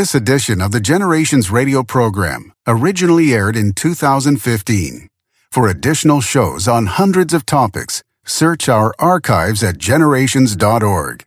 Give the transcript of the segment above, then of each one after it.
This edition of the Generations Radio program originally aired in 2015. For additional shows on hundreds of topics, search our archives at generations.org.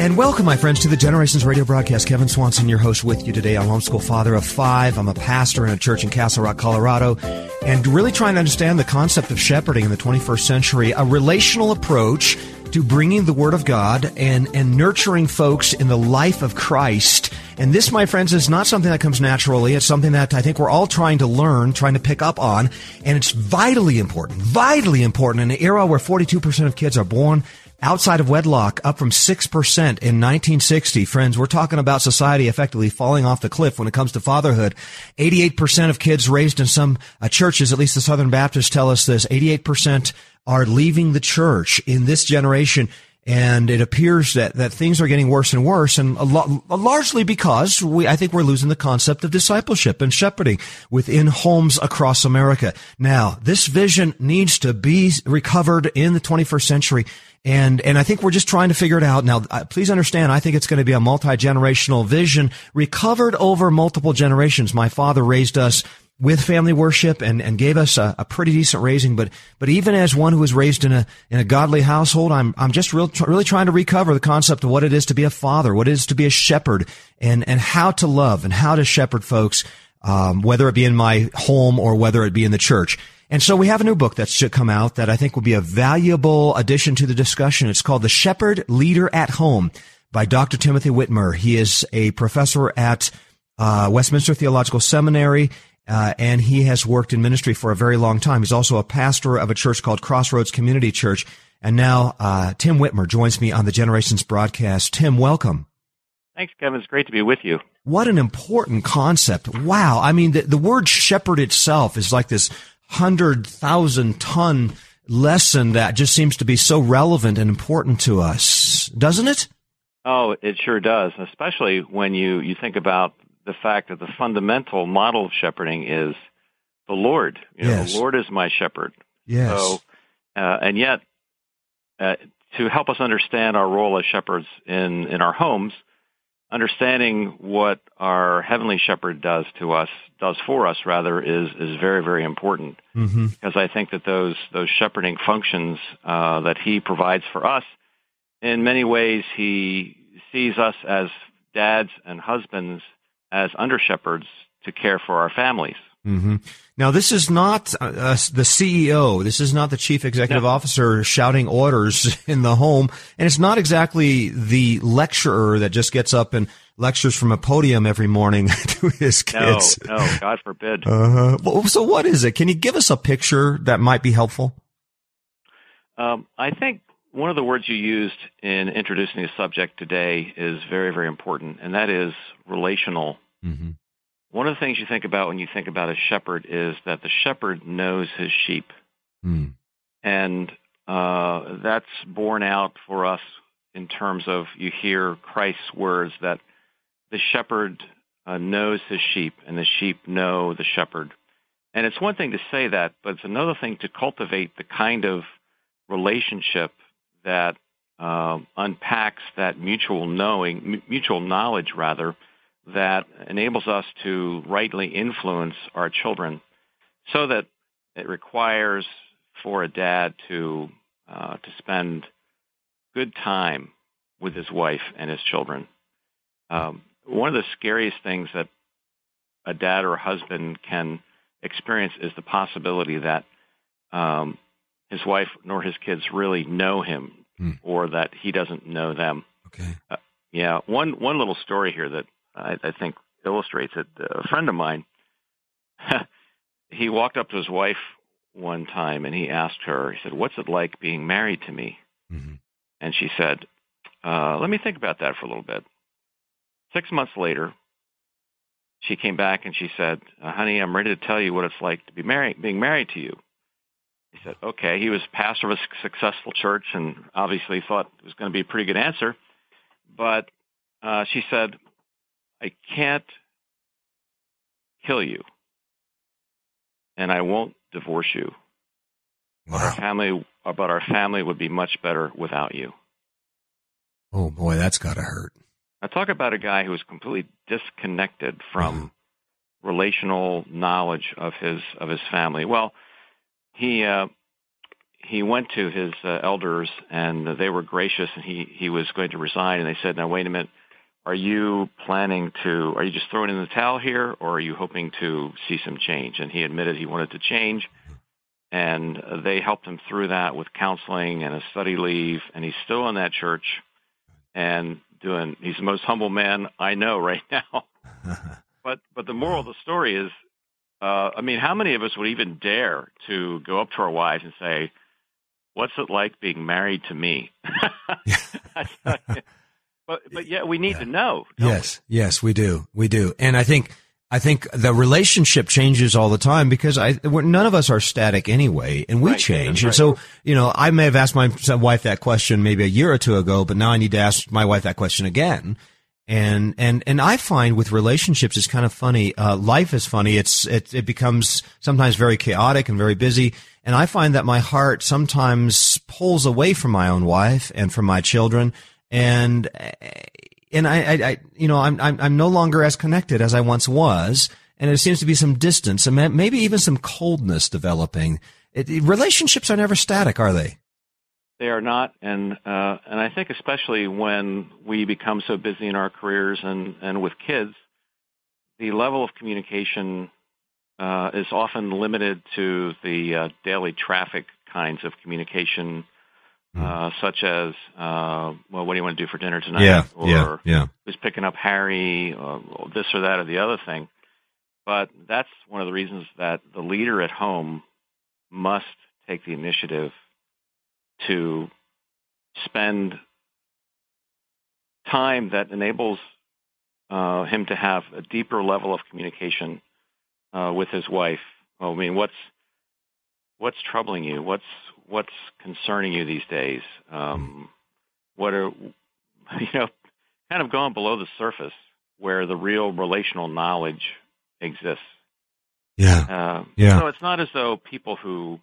And welcome, my friends, to the Generations Radio broadcast. Kevin Swanson, your host, with you today. I'm a homeschool father of five. I'm a pastor in a church in Castle Rock, Colorado, and really trying to understand the concept of shepherding in the 21st century, a relational approach to bringing the Word of God and, and nurturing folks in the life of Christ. And this, my friends, is not something that comes naturally. It's something that I think we're all trying to learn, trying to pick up on. And it's vitally important, vitally important in an era where 42% of kids are born outside of wedlock, up from 6% in 1960. Friends, we're talking about society effectively falling off the cliff when it comes to fatherhood. 88% of kids raised in some uh, churches, at least the Southern Baptists tell us this, 88% are leaving the church in this generation. And it appears that, that things are getting worse and worse, and lo- largely because we, I think we're losing the concept of discipleship and shepherding within homes across America. Now, this vision needs to be recovered in the 21st century. And, and I think we're just trying to figure it out. Now, uh, please understand, I think it's going to be a multi-generational vision recovered over multiple generations. My father raised us with family worship and, and gave us a, a, pretty decent raising. But, but even as one who was raised in a, in a godly household, I'm, I'm just real, really trying to recover the concept of what it is to be a father, what it is to be a shepherd and, and how to love and how to shepherd folks, um, whether it be in my home or whether it be in the church. And so we have a new book that should come out that I think will be a valuable addition to the discussion. It's called The Shepherd Leader at Home by Dr. Timothy Witmer. He is a professor at uh, Westminster Theological Seminary. Uh, and he has worked in ministry for a very long time. He's also a pastor of a church called Crossroads Community Church. And now uh, Tim Witmer joins me on the Generations broadcast. Tim, welcome. Thanks, Kevin. It's great to be with you. What an important concept. Wow. I mean, the, the word shepherd itself is like this hundred thousand ton lesson that just seems to be so relevant and important to us, doesn't it? Oh, it sure does, especially when you, you think about the fact that the fundamental model of shepherding is the Lord. You know, yes. The Lord is my shepherd. Yes. So, uh, and yet, uh, to help us understand our role as shepherds in, in our homes, understanding what our heavenly shepherd does to us, does for us rather, is is very very important. Mm-hmm. Because I think that those those shepherding functions uh, that he provides for us, in many ways, he sees us as dads and husbands as under shepherds to care for our families. Mm-hmm. Now, this is not uh, uh the CEO. This is not the chief executive no. officer shouting orders in the home, and it's not exactly the lecturer that just gets up and lectures from a podium every morning to his kids. No, no, God forbid. Uh-huh. So, what is it? Can you give us a picture that might be helpful? Um, I think one of the words you used in introducing the subject today is very, very important, and that is relational. Mm-hmm. One of the things you think about when you think about a shepherd is that the shepherd knows his sheep. Mm. And uh, that's borne out for us in terms of you hear Christ's words that the shepherd uh, knows his sheep and the sheep know the shepherd. And it's one thing to say that, but it's another thing to cultivate the kind of relationship that uh, unpacks that mutual knowing, mutual knowledge rather, that enables us to rightly influence our children so that it requires for a dad to uh, to spend good time with his wife and his children. Um, one of the scariest things that a dad or a husband can experience is the possibility that um, his wife nor his kids really know him, mm. or that he doesn't know them. Okay. Uh, yeah. One one little story here that I, I think illustrates it. A friend of mine, he walked up to his wife one time and he asked her, he said, "What's it like being married to me?" Mm-hmm. And she said, uh, "Let me think about that for a little bit." Six months later, she came back and she said, uh, "Honey, I'm ready to tell you what it's like to be married, being married to you." He said, "Okay." He was pastor of a successful church and obviously thought it was going to be a pretty good answer, but uh, she said, I can't kill you, and I won't divorce you. Wow. Our family, but our family would be much better without you. Oh boy, that's got to hurt. I talk about a guy who was completely disconnected from mm-hmm. relational knowledge of his of his family. Well, he uh, he went to his uh, elders and they were gracious, and he he was going to resign, and they said, "Now wait a minute." Are you planning to, are you just throwing in the towel here, or are you hoping to see some change? And he admitted he wanted to change and they helped him through that with counseling and a study leave and he's still in that church and doing he's the most humble man I know right now. but but the moral of the story is uh I mean how many of us would even dare to go up to our wives and say what's it like being married to me? but but yeah we need yeah. to know. Yes, we? yes we do. We do. And I think I think the relationship changes all the time because I, none of us are static anyway, and we right, change. Right. And so, you know, I may have asked my wife that question maybe a year or two ago, but now I need to ask my wife that question again. And, and, and I find with relationships, it's kind of funny. Uh, life is funny. It's, it, it becomes sometimes very chaotic and very busy. And I find that my heart sometimes pulls away from my own wife and from my children. And and I, I, I, you know, I'm, I'm, I'm no longer as connected as I once was, and there seems to be some distance and maybe even some coldness developing. It, relationships are never static, are they? They are not, and uh, and I think especially when we become so busy in our careers and and with kids, the level of communication uh, is often limited to the uh, daily traffic kinds of communication. Uh, such as, uh, well, what do you want to do for dinner tonight? Yeah, or yeah, yeah. who's picking up Harry, or this or that or the other thing. But that's one of the reasons that the leader at home must take the initiative to spend time that enables uh, him to have a deeper level of communication uh, with his wife. Well, I mean, what's what's troubling you? What's what's concerning you these days? Um, what are you know, kind of going below the surface where the real relational knowledge exists. Yeah. Uh, yeah. So it's not as though people who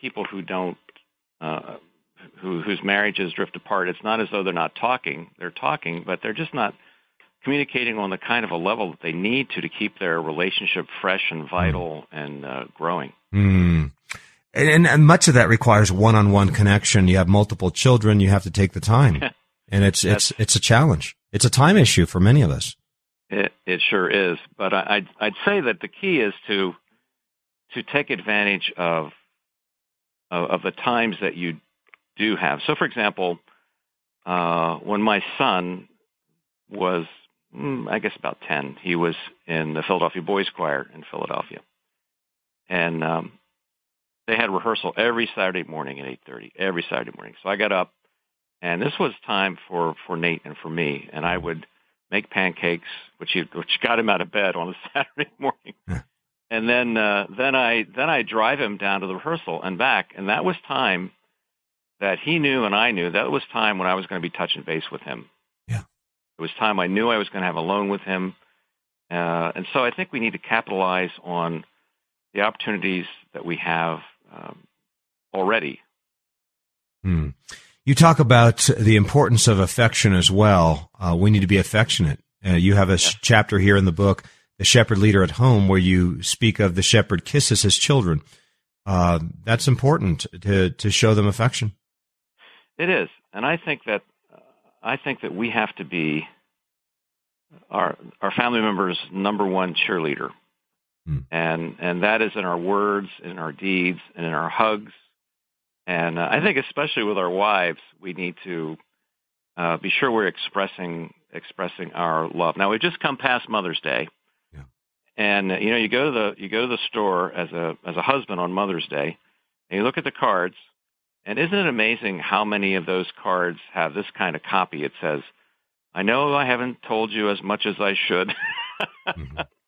people who don't uh, who whose marriages drift apart. It's not as though they're not talking. They're talking, but they're just not communicating on the kind of a level that they need to to keep their relationship fresh and vital mm. and uh, growing. Mm. And, and, much of that requires one-on-one connection. You have multiple children. You have to take the time, and it's it's it's a challenge. It's a time issue for many of us. It it sure is. But I, I'd I'd say that the key is to to take advantage of of, of the times that you do have. So, for example, uh, when my son was, I guess, about ten, he was in the Philadelphia Boys Choir in Philadelphia, and um, they had rehearsal every Saturday morning at 8:30, every Saturday morning. So I got up, and this was time for for Nate and for me, and I would make pancakes, which he, which got him out of bed on a Saturday morning. Yeah. And then uh, then I then I drive him down to the rehearsal and back, and that was time that he knew and I knew that was time when I was going to be touching base with him. It was time I knew I was going to have a loan with him, uh, and so I think we need to capitalize on the opportunities that we have um, already. Hmm. You talk about the importance of affection as well. Uh, we need to be affectionate. Uh, you have a yes. chapter here in the book, The Shepherd Leader at Home, where you speak of the shepherd kisses his children. Uh, that's important to to show them affection. It is, and I think that I think that we have to be our our family members' number one cheerleader. Mm. And and that is in our words, in our deeds, and in our hugs. And uh, I think especially with our wives, we need to uh, be sure we're expressing expressing our love. Now we've just come past Mother's Day, yeah. and uh, you know you go to the you go to the store as a as a husband on Mother's Day, and you look at the cards, and isn't it amazing how many of those cards have this kind of copy? It says, "I know I haven't told you as much as I should." mm-hmm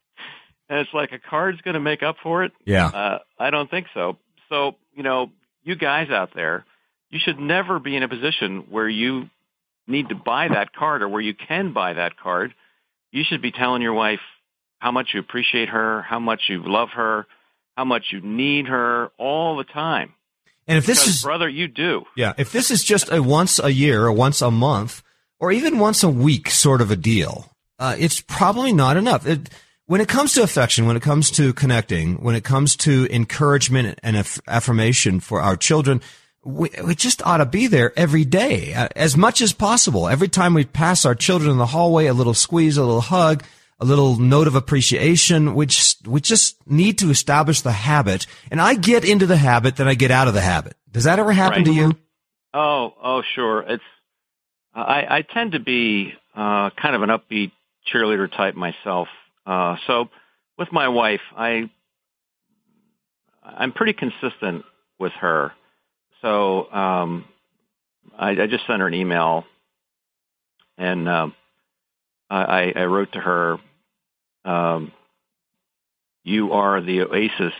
and it's like a card's going to make up for it. Yeah, uh, I don't think so. So you know, you guys out there, you should never be in a position where you need to buy that card or where you can buy that card. You should be telling your wife how much you appreciate her, how much you love her, how much you need her all the time. And if this is brother, you do. Yeah, if this is just a once a year or once a month or even once a week sort of a deal, uh, it's probably not enough. It, when it comes to affection, when it comes to connecting, when it comes to encouragement and aff- affirmation for our children, we, we just ought to be there every day, uh, as much as possible. Every time we pass our children in the hallway, a little squeeze, a little hug, a little note of appreciation. which we just need to establish the habit. And I get into the habit, then I get out of the habit. Does that ever happen Right. to you? Oh, oh, sure. It's I, I tend to be uh, kind of an upbeat cheerleader type myself. Uh, so with my wife, I I'm pretty consistent with her. So um, I, I just sent her an email, and um, I, I wrote to her, um, "You are the oasis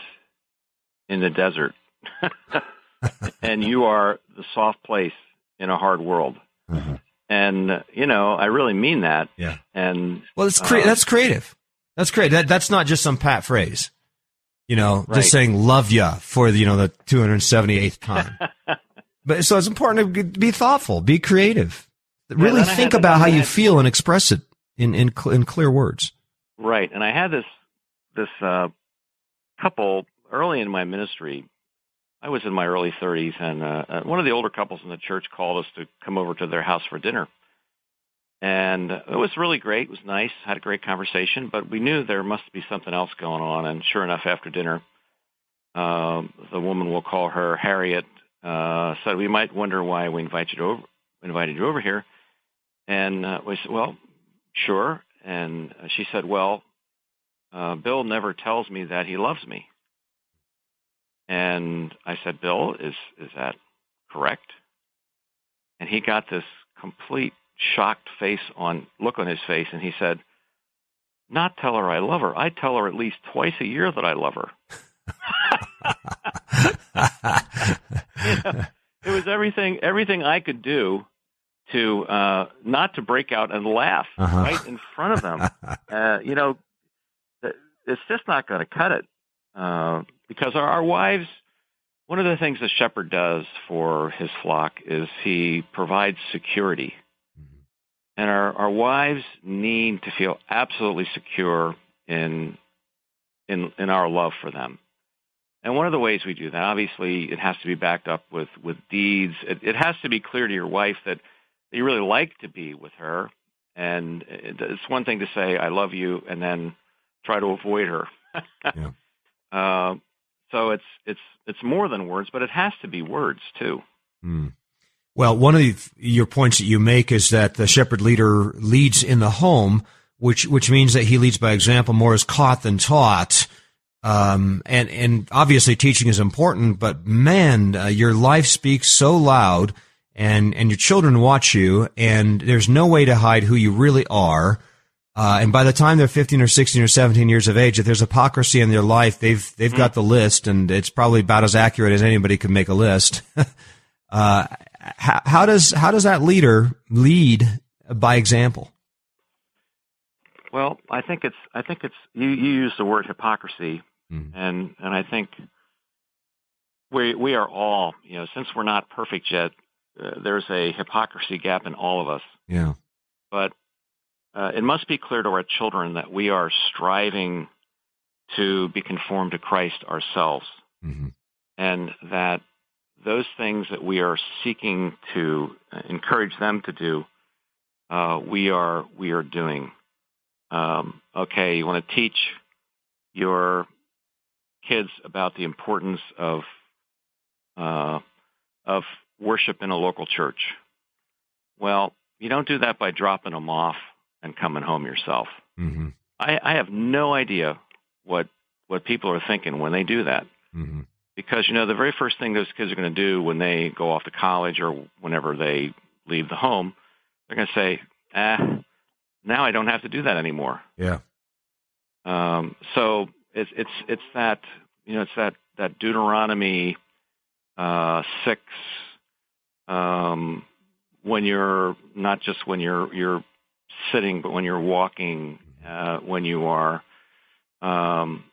in the desert." and you are the soft place in a hard world. Uh-huh. And you know, I really mean that. Yeah. And Well, it's cre- Uh, that's creative. That's great. That, that's not just some pat phrase. You know, Right. just saying love ya for the, you know, the 278th time. but so it's important to be thoughtful, be creative. Really think about how you feel and express it in, in, in clear words. Right. And I had this this uh, couple early in my ministry. I was in my early 30s, and uh, uh, one of the older couples in the church called us to come over to their house for dinner. And it was really great. It was nice. Had a great conversation, but we knew there must be something else going on. And sure enough, after dinner, um, the woman we'll call her Harriet uh, said, "We might wonder why we invited you over, invited you over here." And uh, we said, "Well, sure." And she said, "Well, uh, Bill never tells me that he loves me." And I said, "Bill, is is that correct?" And he got this complete shocked face on look on his face, and he said, "Not tell her I love her. I tell her at least twice a year that I love her." it was everything everything I could do to uh, not to break out and laugh Uh-huh. right in front of them. uh, you know, it's just not going to cut it uh, because our, our wives. One of the things the shepherd does for his flock is he provides security, and our, our wives need to feel absolutely secure in in in our love for them. And one of the ways we do that, obviously, it has to be backed up with with deeds. It, it has to be clear to your wife that you really like to be with her. And it's one thing to say "I love you" and then try to avoid her. Yeah. uh, so it's it's it's more than words, but it has to be words too. Hmm. Well, one of the, your points that you make is that the shepherd leader leads in the home, which which means that he leads by example, more is caught than taught. Um, and and obviously teaching is important, but man, uh, your life speaks so loud, and and your children watch you, and there's no way to hide who you really are. Uh, and by the time they're 15 or 16 or 17 years of age, if there's hypocrisy in their life, they've they've got the list, and it's probably about as accurate as anybody could make a list. uh, how, how does how does that leader lead by example? Well, I think it's I think it's you, you use the word hypocrisy, Mhm. and and I think we we are all you know since we're not perfect yet, uh, there's a hypocrisy gap in all of us. Yeah. But uh, it must be clear to our children that we are striving to be conformed to Christ ourselves, hmm and that those things that we are seeking to uh, encourage them to do, uh, we are we are doing. Um, okay, you want to teach your kids about the importance of uh, of worship in a local church. Well, you don't do that by dropping them off and coming home yourself. hmm I, I have no idea what what people are thinking when they do that hmm because you know the very first thing those kids are going to do when they go off to college or whenever they leave the home, they're going to say, "Ah, now I don't have to do that anymore." Yeah. Um, so it's it's it's that you know it's that that Deuteronomy uh, six um, when you're not just when you're you're sitting, but when you're walking, uh, when you are um,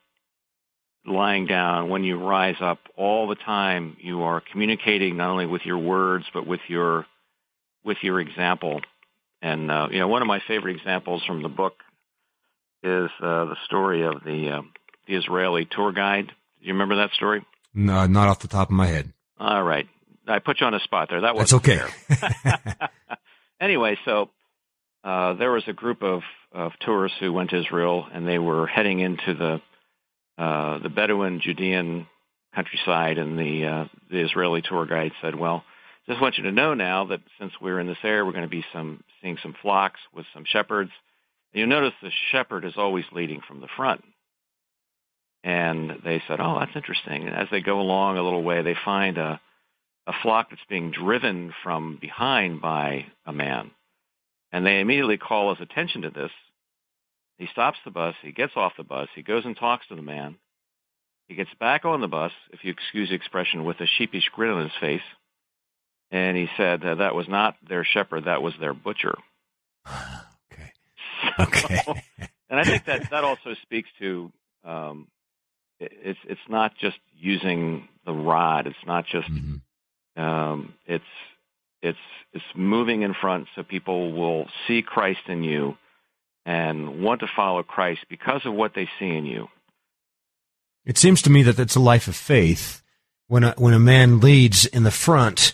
lying down, when you rise up, all the time you are communicating not only with your words but with your with your example. And uh, you know, one of my favorite examples from the book is uh, the story of the uh, the Israeli tour guide. Do you remember that story? No, not off the top of my head. All right, I put you on the spot there. That was okay. anyway, so uh, there was a group of, of tourists who went to Israel, and they were heading into the uh, the Bedouin Judean countryside, and the uh, the Israeli tour guide said, "Well, just want you to know now that since we're in this area, we're going to be some seeing some flocks with some shepherds. And you notice the shepherd is always leading from the front." And they said, "Oh, that's interesting." And as they go along a little way, they find a a flock that's being driven from behind by a man. And they immediately call his attention to this. He stops the bus. He gets off the bus. He goes and talks to the man. He gets back on the bus, if you excuse the expression, with a sheepish grin on his face. And he said uh, that was not their shepherd, that was their butcher. okay. Okay. and I think that that also speaks to um, it, it's it's not just using the rod. It's not just mm-hmm. Um, it's it's it's moving in front so people will see Christ in you and want to follow Christ because of what they see in you. It seems to me that it's a life of faith. When a, when a man leads in the front,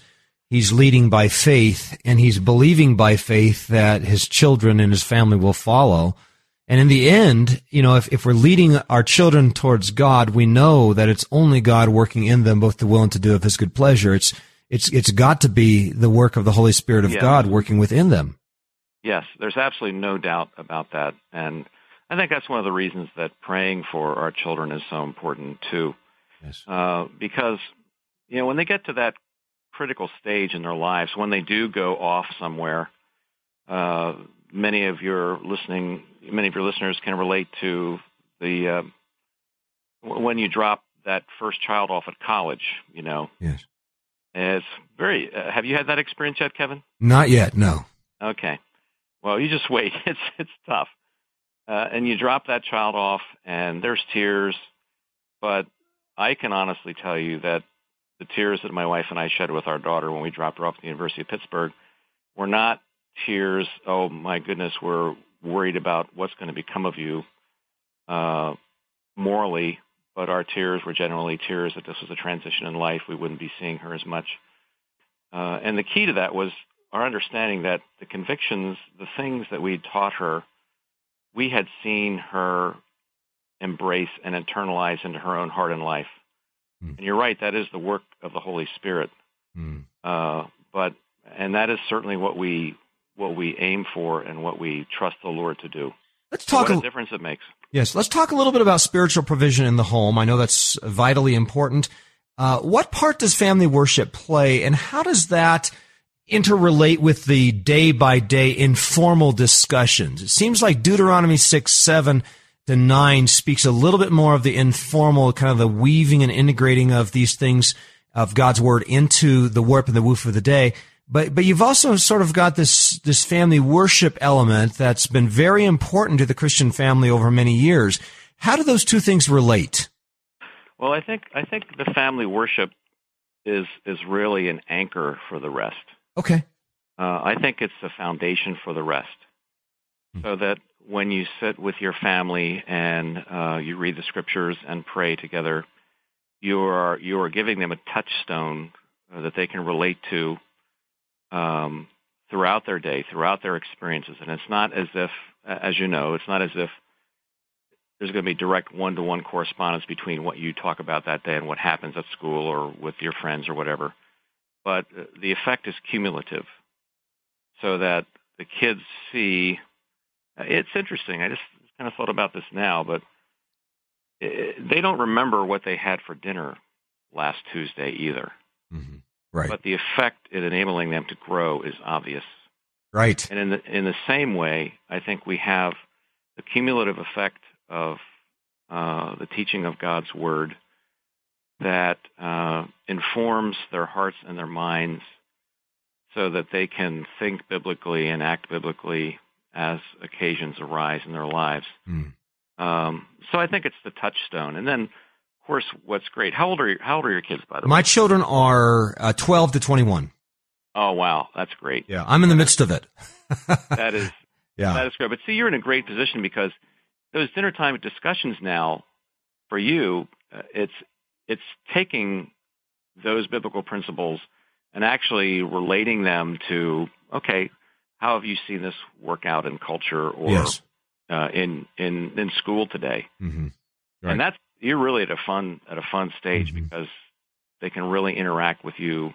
he's leading by faith and he's believing by faith that his children and his family will follow. And in the end, you know, if, if we're leading our children towards God, we know that it's only God working in them both to will and to do of his good pleasure. It's it's it's got to be the work of the Holy Spirit of yes. God working within them. Yes, there's absolutely no doubt about that, and I think that's one of the reasons that praying for our children is so important too. Yes. Uh, because you know when they get to that critical stage in their lives, when they do go off somewhere, uh, many of your listening, many of your listeners can relate to the uh, when you drop that first child off at college. You know, yes, it's very. Uh, have you had that experience yet, Kevin? Not yet. No. Okay. Well, you just wait. It's it's tough. Uh, and you drop that child off, and there's tears. But I can honestly tell you that the tears that my wife and I shed with our daughter when we dropped her off at the University of Pittsburgh were not tears. Oh my goodness, we're worried about what's going to become of you uh, morally but our tears were generally tears that this was a transition in life. We wouldn't be seeing her as much. Uh, and the key to that was our understanding that the convictions, the things that we'd taught her, we had seen her embrace and internalize into her own heart and life. Mm. And you're right, that is the work of the Holy Spirit. Mm. Uh, but and that is certainly what we what we aim for and what we trust the Lord to do. Let's talk what a, difference it makes. Yes, let's talk a little bit about spiritual provision in the home. I know that's vitally important. Uh, what part does family worship play, and how does that interrelate with the day by day informal discussions? It seems like Deuteronomy 6, 7 to 9 speaks a little bit more of the informal, kind of the weaving and integrating of these things of God's word into the warp and the woof of the day. But but you've also sort of got this this family worship element that's been very important to the Christian family over many years. How do those two things relate? Well, I think I think the family worship is is really an anchor for the rest. Okay. Uh, I think it's the foundation for the rest. Mm-hmm. So that when you sit with your family and uh, you read the scriptures and pray together, you are you are giving them a touchstone uh, that they can relate to um, throughout their day, throughout their experiences. And it's not as if, as you know, it's not as if there's going to be direct one-to-one correspondence between what you talk about that day and what happens at school or with your friends or whatever. But the effect is cumulative, so that the kids see. It's interesting. I just kind of thought about this now, but they don't remember what they had for dinner last Tuesday either. Mm-hmm. Right. But the effect in enabling them to grow is obvious. Right. And in the in the same way, I think we have the cumulative effect of uh, the teaching of God's word that uh, informs their hearts and their minds so that they can think biblically and act biblically as occasions arise in their lives. Mm. Um, so I think it's the touchstone. And then course, what's great. How old are you, how old are your kids, by the way? My children are uh, 12 to 21. Oh wow, that's great. Yeah, I'm in the midst of it. That is yeah. that is great. But see, you're in a great position because those dinner time discussions now, for you, uh, it's it's taking those biblical principles and actually relating them to okay, how have you seen this work out in culture or yes. uh, in in in school today? hmm Right. And that's you're really at a fun at a fun stage Mhm. because they can really interact with you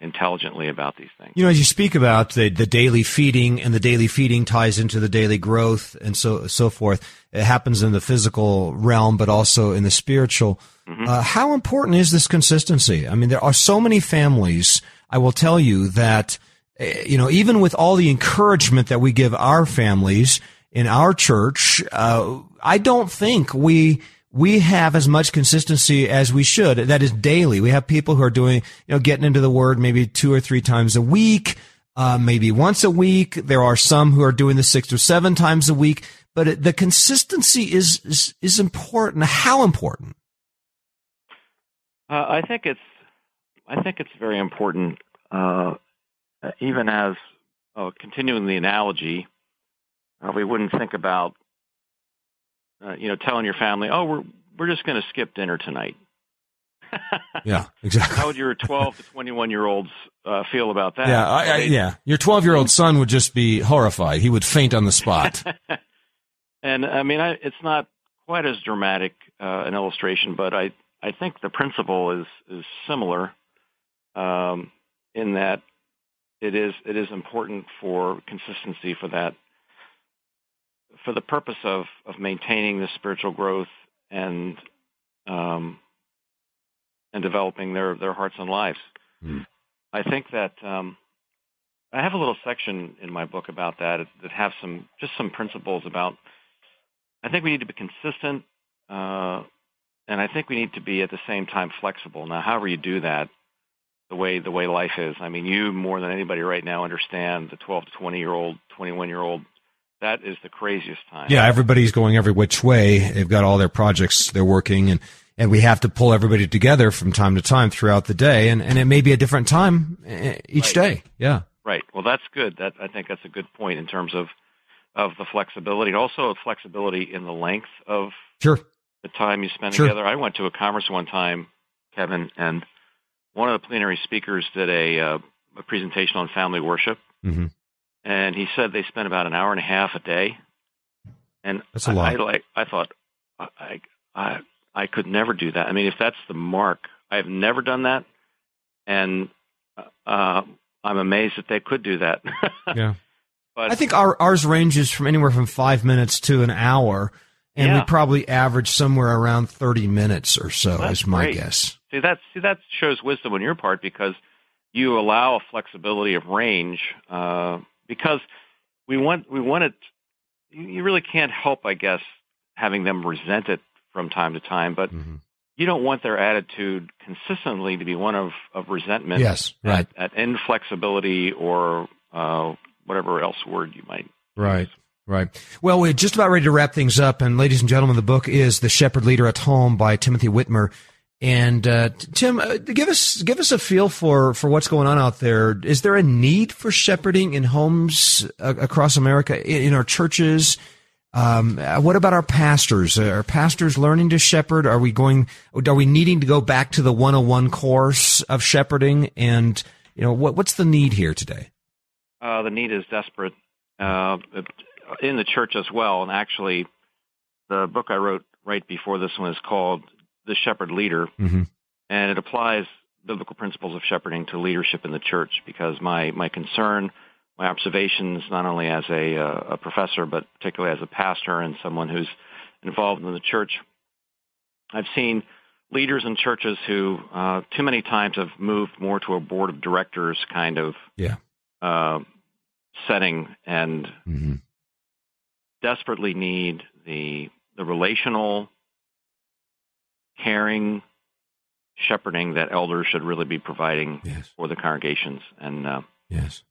intelligently about these things. You know, as you speak about the, the daily feeding and the daily feeding ties into the daily growth and so, so forth. It happens in the physical realm, but also in the spiritual. Mhm. Uh, how important is this consistency? I mean, there are so many families, I will tell you that, eh, you know, even with all the encouragement that we give our families in our church, uh, I don't think we, we have as much consistency as we should. That is daily. We have people who are doing, you know, getting into the word maybe two or three times a week, uh, maybe once a week. There are some who are doing the six or seven times a week, but it, the consistency is, is, is important. How important? Uh, I think it's I think it's very important, uh, even as uh, continuing the analogy. Uh, we wouldn't think about uh, you know telling your family, "Oh, we're we're just going to skip dinner tonight." Yeah, exactly. How would your 12 to 21 year olds uh, feel about that? Yeah, I, I, yeah. Your 12 year old son would just be horrified. He would faint on the spot. and I mean, I, it's not quite as dramatic uh, an illustration, but I I think the principle is is similar um, in that it is it is important for consistency for that for the purpose of of maintaining the spiritual growth and um, and developing their their hearts and lives. Hmm. I think that um, I have a little section in my book about that that have some just some principles about. I think we need to be consistent, uh, and I think we need to be at the same time flexible. Now, however you do that, the way the way life is. I mean, you more than anybody right now understand the 12 to 20 year old, 21 year old. That is the craziest time. yeah, everybody's going every which way. They've got all their projects they're working and, and we have to pull everybody together from time to time throughout the day. And, and it may be a different time eh, each Right. day. Yeah. Right. Well, that's good. That I think that's a good point in terms of of the flexibility, and also flexibility in the length of Sure. the time you spend Sure. together. I went to a conference one time, Kevin, and one of the plenary speakers did a, uh, a presentation on family worship, hmm and he said they spent about an hour and a half a day. And That's a I- lot. I, like I thought I I I could never do that. I mean, if that's the mark, I have never done that, and uh, I'm amazed that they could do that. Yeah. but I think our ours ranges from anywhere from five minutes to an hour, and we probably average somewhere around thirty minutes or so. That's is my great. guess. See that see that shows wisdom on your part because you allow a flexibility of range uh, because we want we want it. You you really can't help, I guess, having them resent it from time to time, but hmm you don't want their attitude consistently to be one of of resentment. Yes, right, At, at inflexibility or uh, whatever else word you might. right, right. Well, we're just about ready to wrap things up, and ladies and gentlemen, the book is "The Shepherd Leader at Home" by Timothy Witmer. And uh, Tim, uh, give us give us a feel for for what's going on out there. Is there a need for shepherding in homes uh, across America, in, in our churches? Um, uh, what about our pastors? Uh, Are pastors learning to shepherd? Are we going? Are we needing to go back to the 101 course of shepherding? And you know, what what's the need here today? Uh, the need is desperate in the church as well. And actually, the book I wrote right before this one is called "The Shepherd Leader," Mm-hmm. and it applies biblical principles of shepherding to leadership in the church. Because my my concern, my observations, not only as a, uh, a professor but particularly as a pastor and someone who's involved in the church, I've seen leaders in churches who uh, too many times have moved more to a board of directors kind of Yeah. uh, setting and Mm-hmm. desperately need the the relational, caring, shepherding that elders should really be providing Yes. for the congregations. And uh, Yes.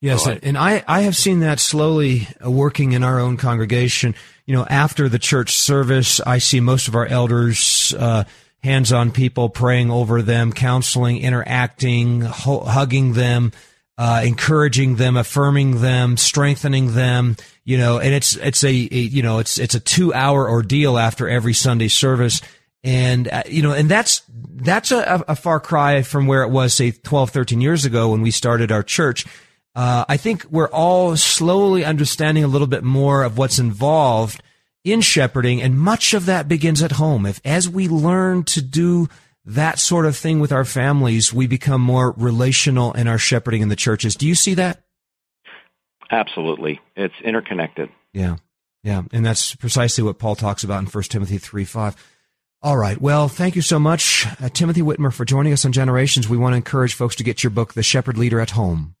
Yes, so I, and I, I have seen that slowly working in our own congregation. You know, after the church service, I see most of our elders, uh, hands on people, praying over them, counseling, interacting, ho- hugging them, uh, encouraging them, affirming them, strengthening them. You know, and it's it's a, a you know it's it's a two hour ordeal after every Sunday service, and uh, you know, and that's that's a, a far cry from where it was say 12, 13 years ago when we started our church. Uh, I think we're all slowly understanding a little bit more of what's involved in shepherding, and much of that begins at home. If as we learn to do that sort of thing with our families, we become more relational in our shepherding in the churches. Do you see that? Absolutely. It's interconnected. Yeah. Yeah. And that's precisely what Paul talks about in 1 Timothy 3 5. All right. Well, thank you so much, uh, Timothy Witmer, for joining us on Generations. We want to encourage folks to get your book, The Shepherd Leader at Home.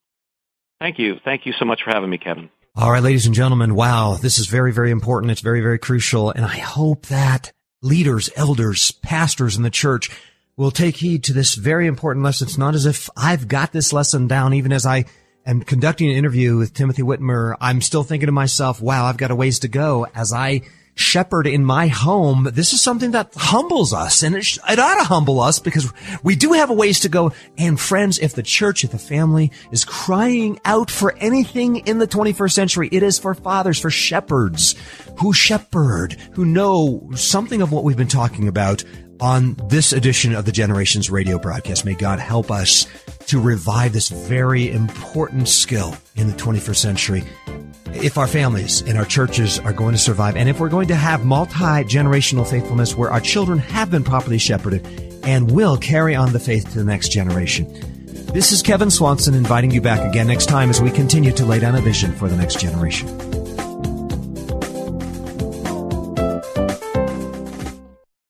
Thank you. Thank you so much for having me, Kevin. All right, ladies and gentlemen. Wow. This is very, very important. It's very, very crucial. And I hope that leaders, elders, pastors in the church will take heed to this very important lesson. It's not as if I've got this lesson down, even as I am conducting an interview with Timothy Witmer. I'm still thinking to myself, wow, I've got a ways to go as I shepherd in my home. This is something that humbles us and it, sh- it ought to humble us because we do have a ways to go. And friends, if the church, if the family is crying out for anything in the 21st century, it is for fathers, for shepherds who shepherd, who know something of what we've been talking about on this edition of the Generations radio broadcast. May God help us to revive this very important skill in the 21st century. If our families and our churches are going to survive, and if we're going to have multi generational faithfulness where our children have been properly shepherded and will carry on the faith to the next generation. This is Kevin Swanson inviting you back again next time as we continue to lay down a vision for the next generation.